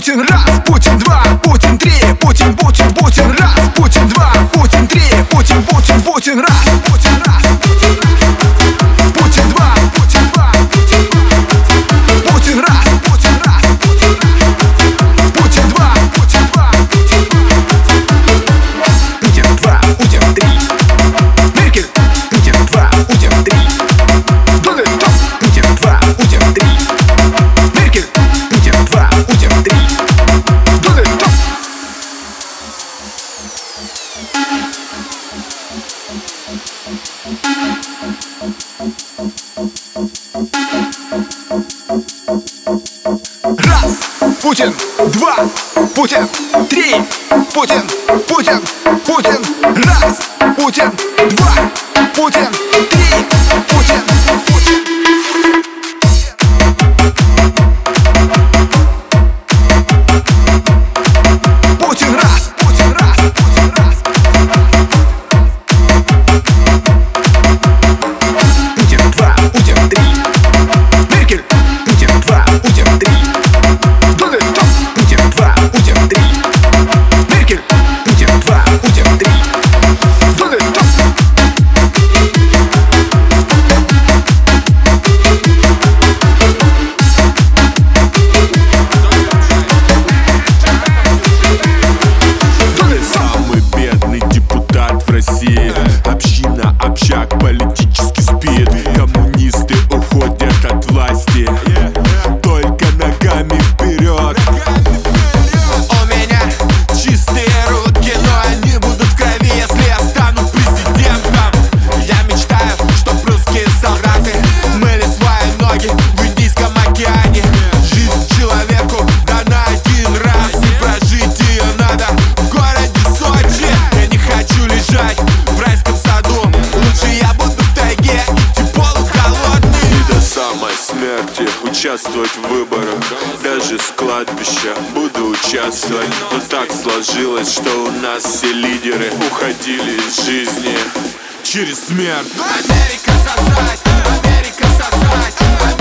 Путин раз, Путин два, Путин три, Путин, Путин, Путин раз, Путин два, Путин три, Путин, Путин, Путин раз. Путин, два, Путин, три, Путин, Путин, Путин, раз, Путин, два, Путин, три, Путин, участвовать в выборах. Даже с кладбища буду участвовать. Но так сложилось, что у нас все лидеры Уходили из жизни. Через смерть. Америка сосать, Америка сосать!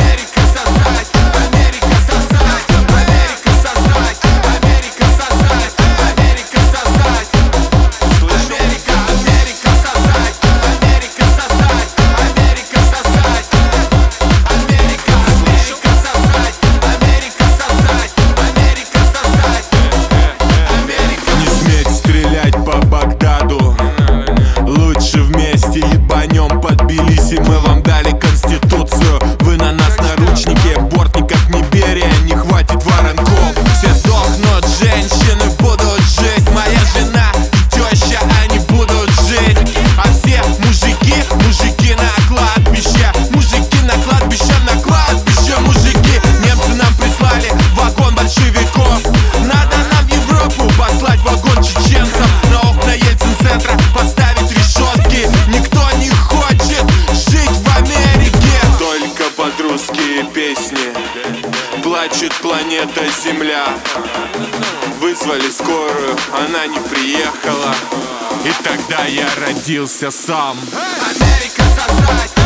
когда я родился сам Америка сосать!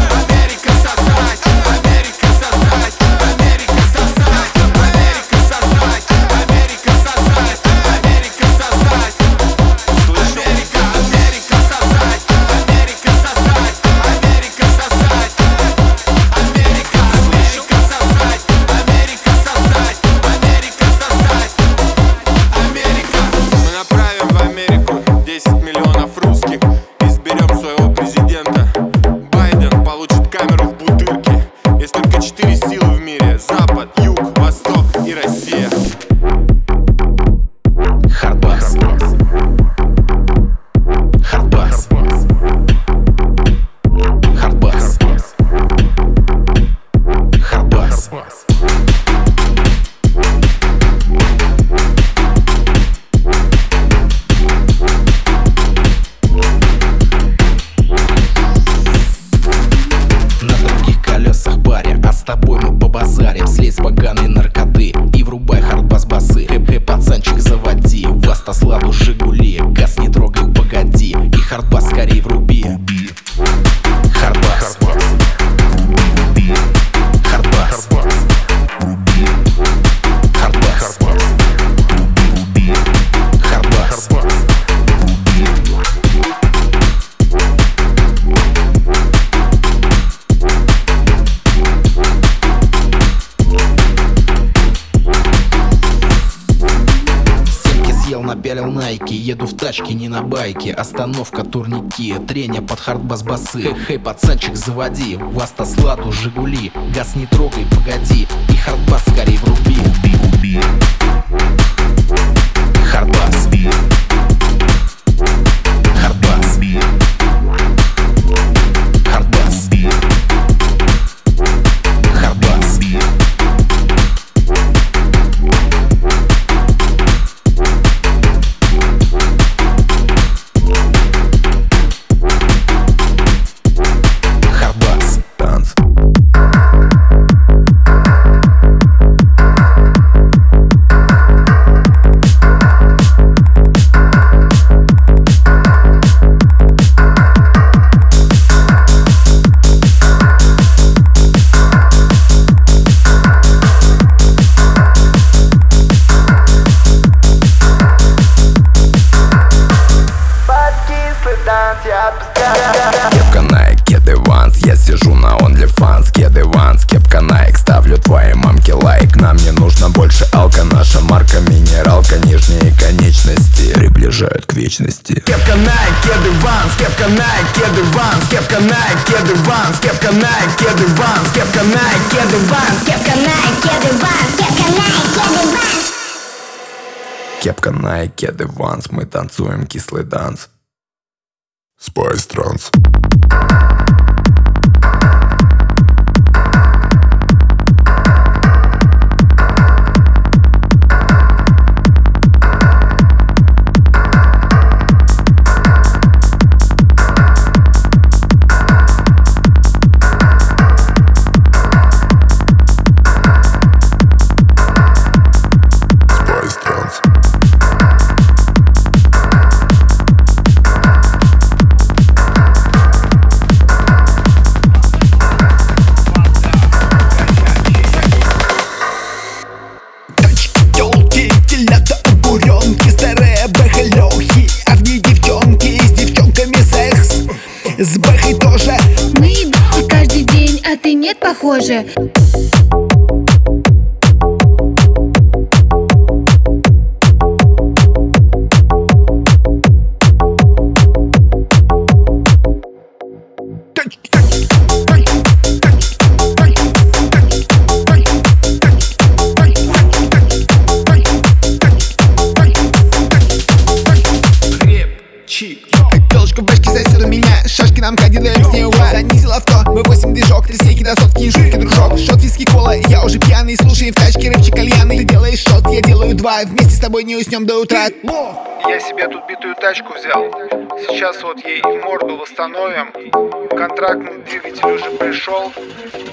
Напялил найки. Еду в тачке, не на байке. Остановка, турники, трение под хардбас басы Хей, хей, пацанчик, заводи. Вастасладу, Жигули Газ не трогай, погоди. И хардбас скорей вруби. Хардбас. Хардбас Кепка Nike, кеды Vans Кепка Nike, кеды Vans Кепка Nike, кеды Vans Кепка Nike, кеды Vans Кепка Nike, кеды Vans, кепка Nike, кеды Vans. Кепка Nike, кеды Ванс Мы танцуем кислый данс. Spice Trans Ты делаешь шот, я делаю два Вместе с тобой не уснем до утра Я себе тут битую тачку взял. Сейчас вот ей морду восстановим. Контрактный двигатель уже пришел.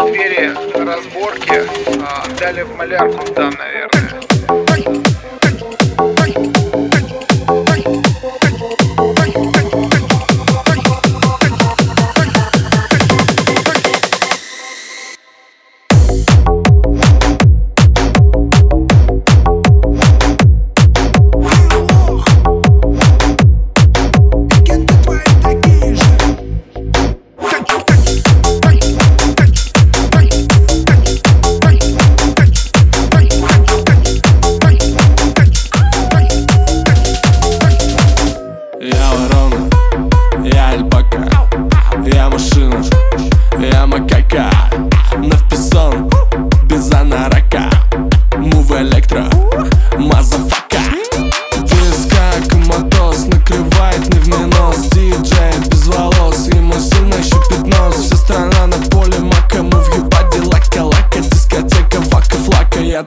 Двери на разборке. А, далее в малярку сдам, наверное.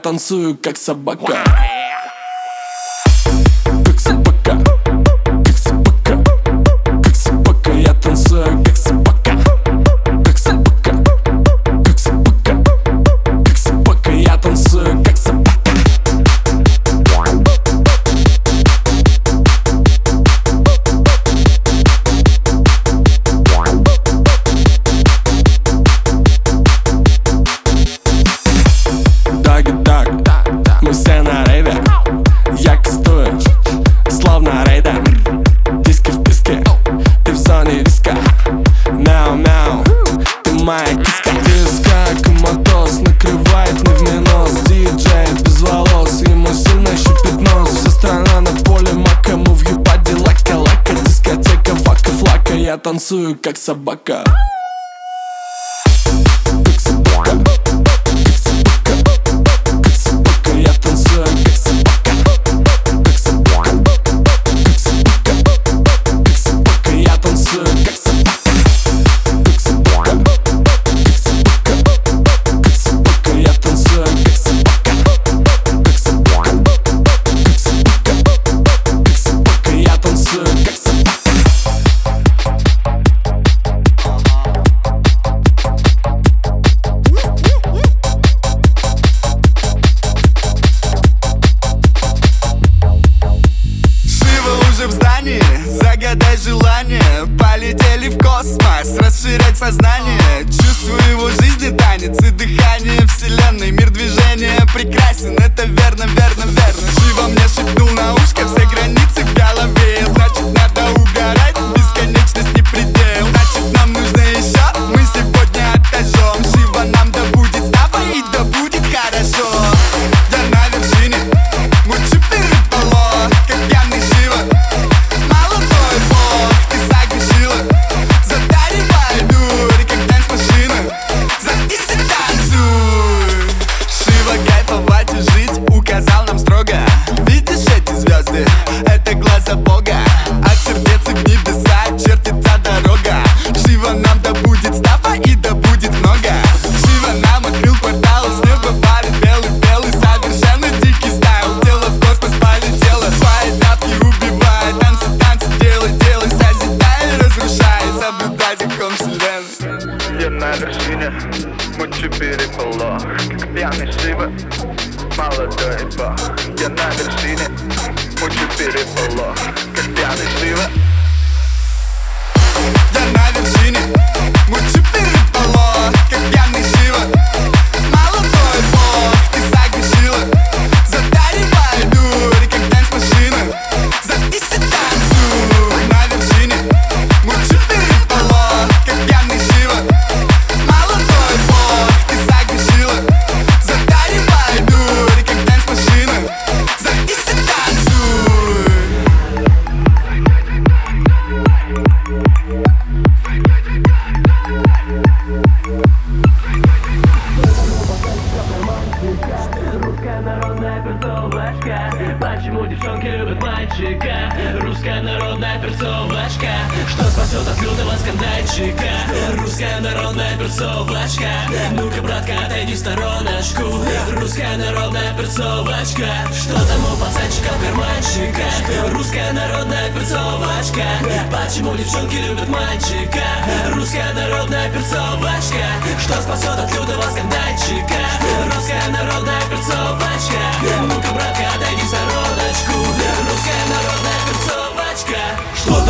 Танцую как собака Танцую, как собака.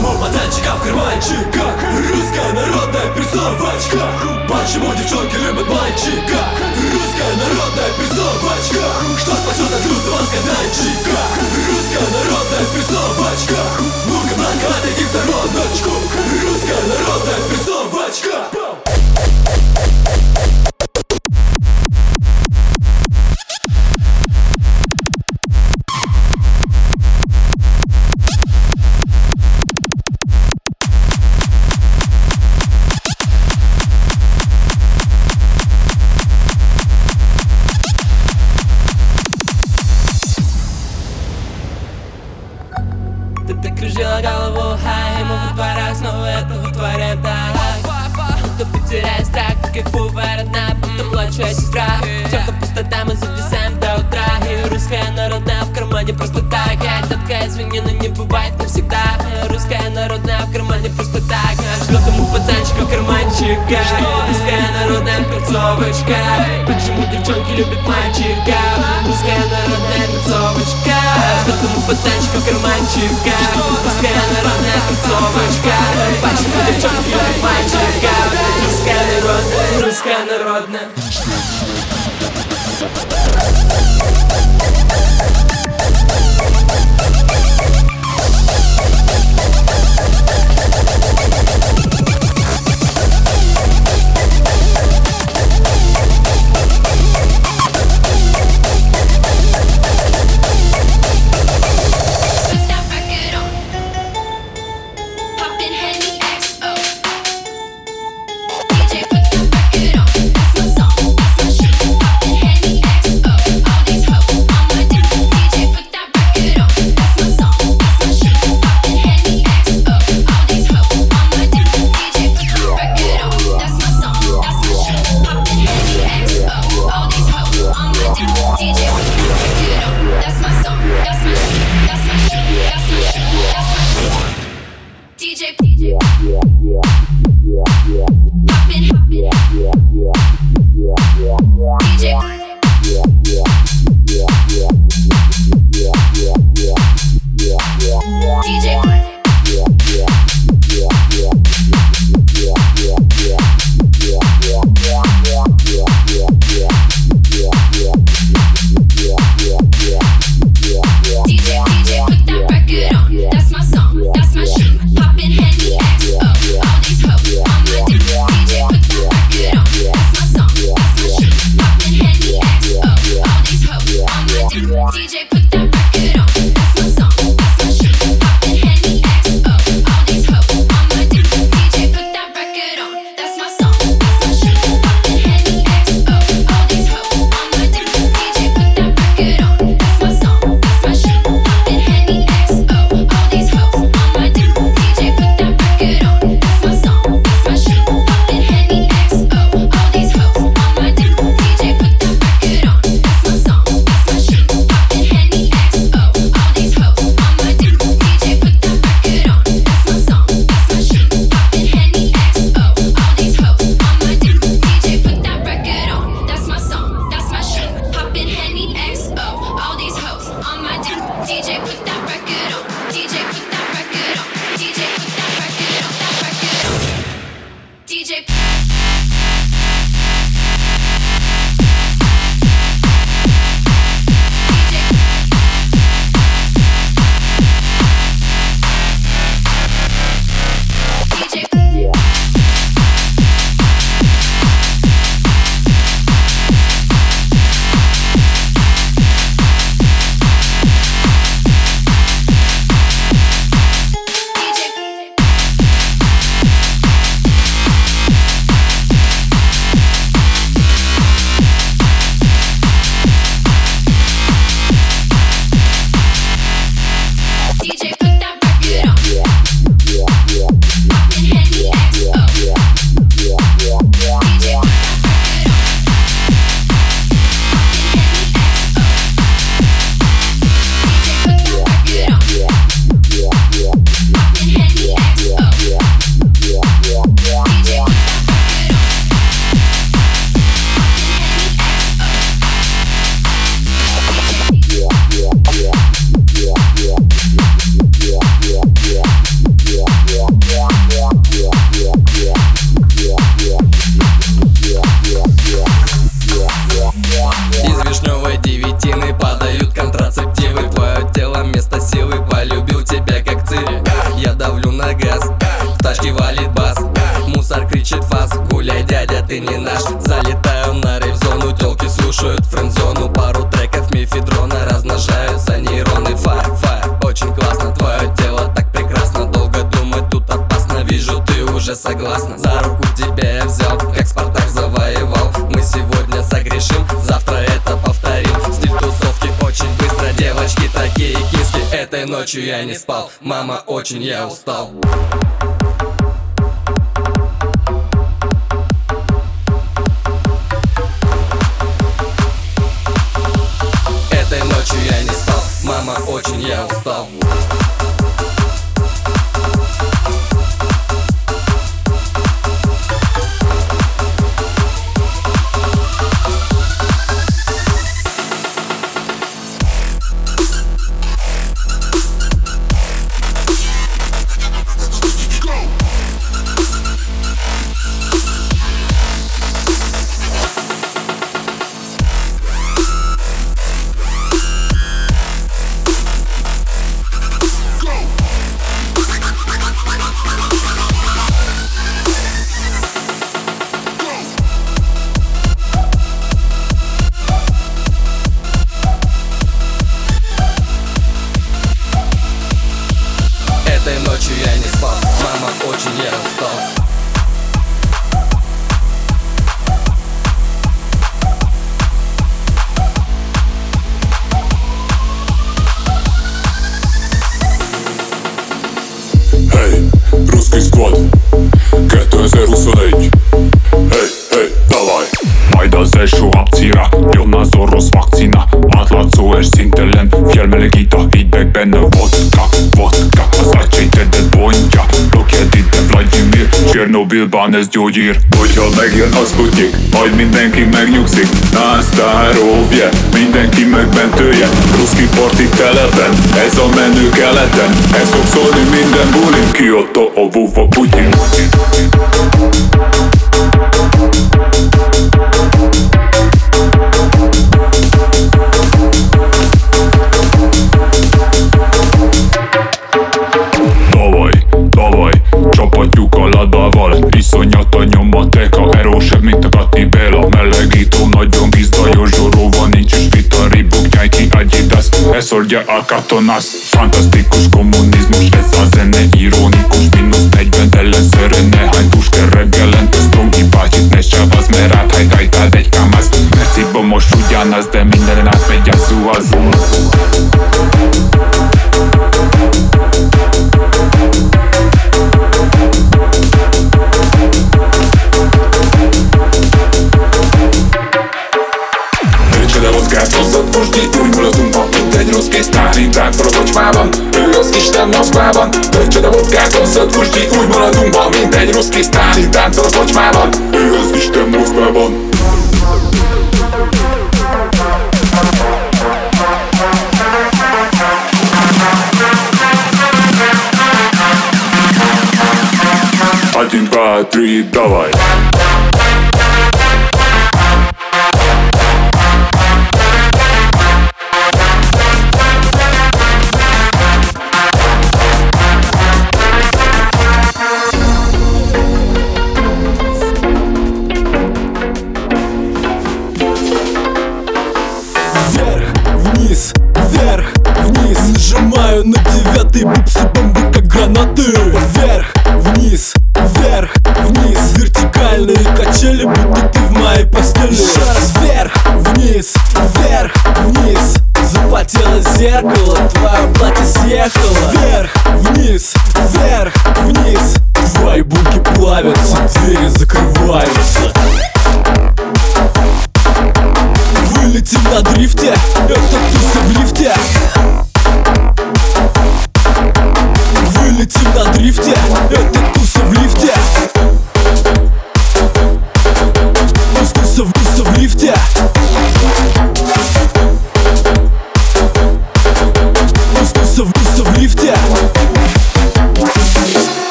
Почему пацанчика в карманчиках? Русская народная перцо в очках Почему девчонки любят мальчика? Русская народная перцо в очках Что спасет от лютого скандальчика? Русская народная перцо в очках Ну-ка, бланка, отойди в стороночку Русская народная перцо в очках Разве но не бывает навсегда. Русская народная в кармане просто так. А Что тому пацанчику карманчика? Русская народная перцовочка? Почему девчонки любят мальчика? Русская народная перцовочка. Что там тому пацанчику карманчика? Русская народная перцовочка. Почему девчонки любят мальчика? Русская народная, русская народная. Ночью я не спал. Мама, очень я устал Mobilban ez gyógyír. Hogyha megjön a Sputnik, majd mindenki megnyugszik. Násztárovje, mindenki megmentője Ruszki parti telepen, ez a menő keleten. Ez fog szólni minden bulin Kyoto, a Vuva, Putin Szordja a katonasz Fantasztikus kommunizmus Ez a zene kocsmában. Töltsöd a vodkát, hozzad pusni Úgy maradunk ma, mint egy rossz kész táli Táncol a kocsmában. Ő az Isten mozgában Один, два, три, давай! Еще раз вверх, вниз, вверх, вниз. Запотело зеркало, твое платье съехало. Вверх, вниз,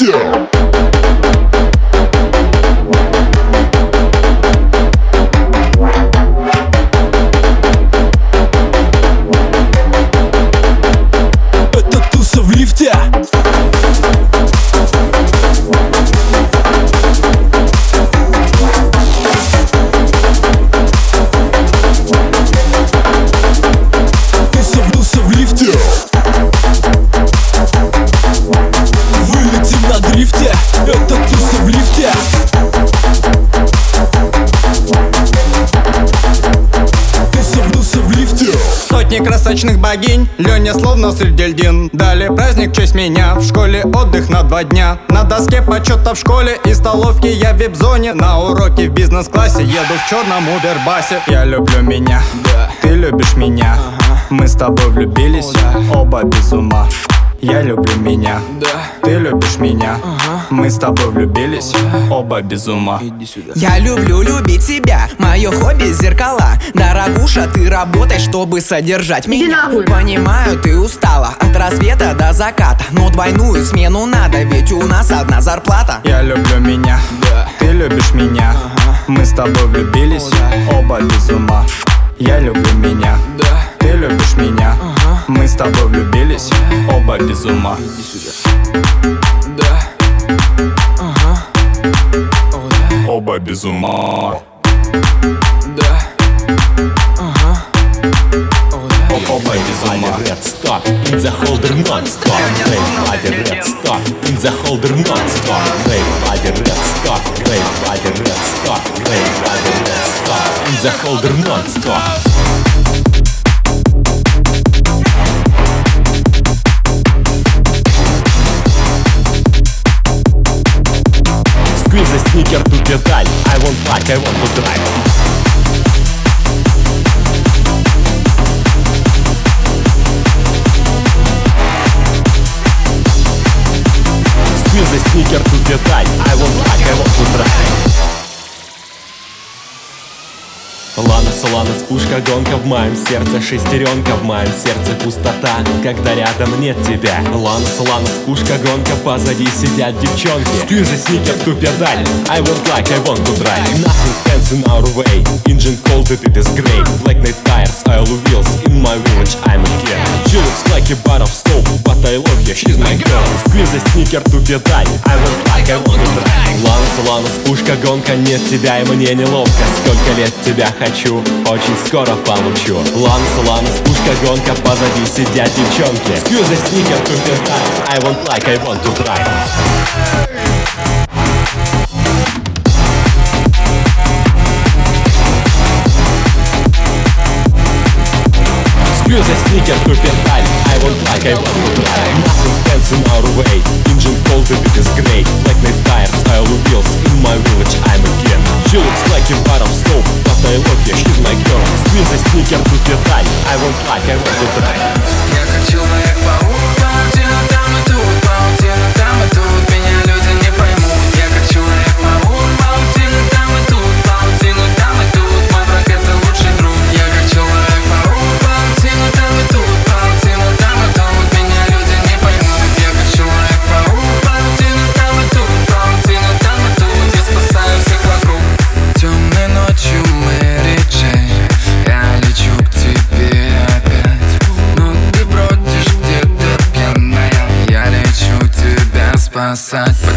Yeah. Меня, в школе отдых на два дня. На доске почета в школе и столовке я в вип-зоне. На уроке в бизнес-классе еду в черном убербасе. Я люблю меня, ты любишь меня. Мы с тобой влюбились, оба без ума. Я люблю меня, ты любишь меня Мы с тобой влюбились, оба без ума. Я люблю любить себя, мое хобби зеркала. Дорогуша, ты работай, чтобы содержать меня. Понимаю, ты устала от рассвета до заката Но двойную смену надо, ведь у нас одна зарплата. Я люблю меня, ты любишь меня. Мы с тобой влюбились, оба без ума. Я люблю меня, ты любишь меня. Мы с тобой влюбились, оба без ума Оба без ума Oba без ума Red stop in the holder non-stop Great body red stop in the holder non-stop Great body red stop Great body red stop Great body red stop in the holder non-stop Купил за сникер ту педаль I want fuck, I want to drive. Купил за сникер ту педаль I want fuck, I want to drive. Лана Ланус, пушка, гонка в моем сердце Шестеренка в моем сердце Пустота, когда рядом нет тебя. Ланус, Ланус, пушка, гонка Позади сидят девчонки. Скьюзи, сникер, ту педаль I want like, I want to drive. Nothing stands in our way Engine cold, it is great Black night tires, oil wheels In my village, I'm a kid. She looks like a bar of soap But I love her, she's my girl. Скьюзи, сникер, ту педаль I want like, I want to drive. Ланус, Ланус, пушка, гонка Нет тебя и мне неловко. Сколько лет тебя хочу Очень скоро получу Ланус, Ланус, пушка, гонка Позади сидят девчонки Скьюзи, сникер, педаль I want like, I want to drive Скьюзи, сникер, педаль I want like, I want to drive Nothing stands in our way Engine cold, it is great Black night tires, style wheels In my village, I'm a king She looks like a of soap But I love her, she's my girl Скьюзи, сникер, ту педаль I want like, I want to drive Я как человек-паук Паутина sun.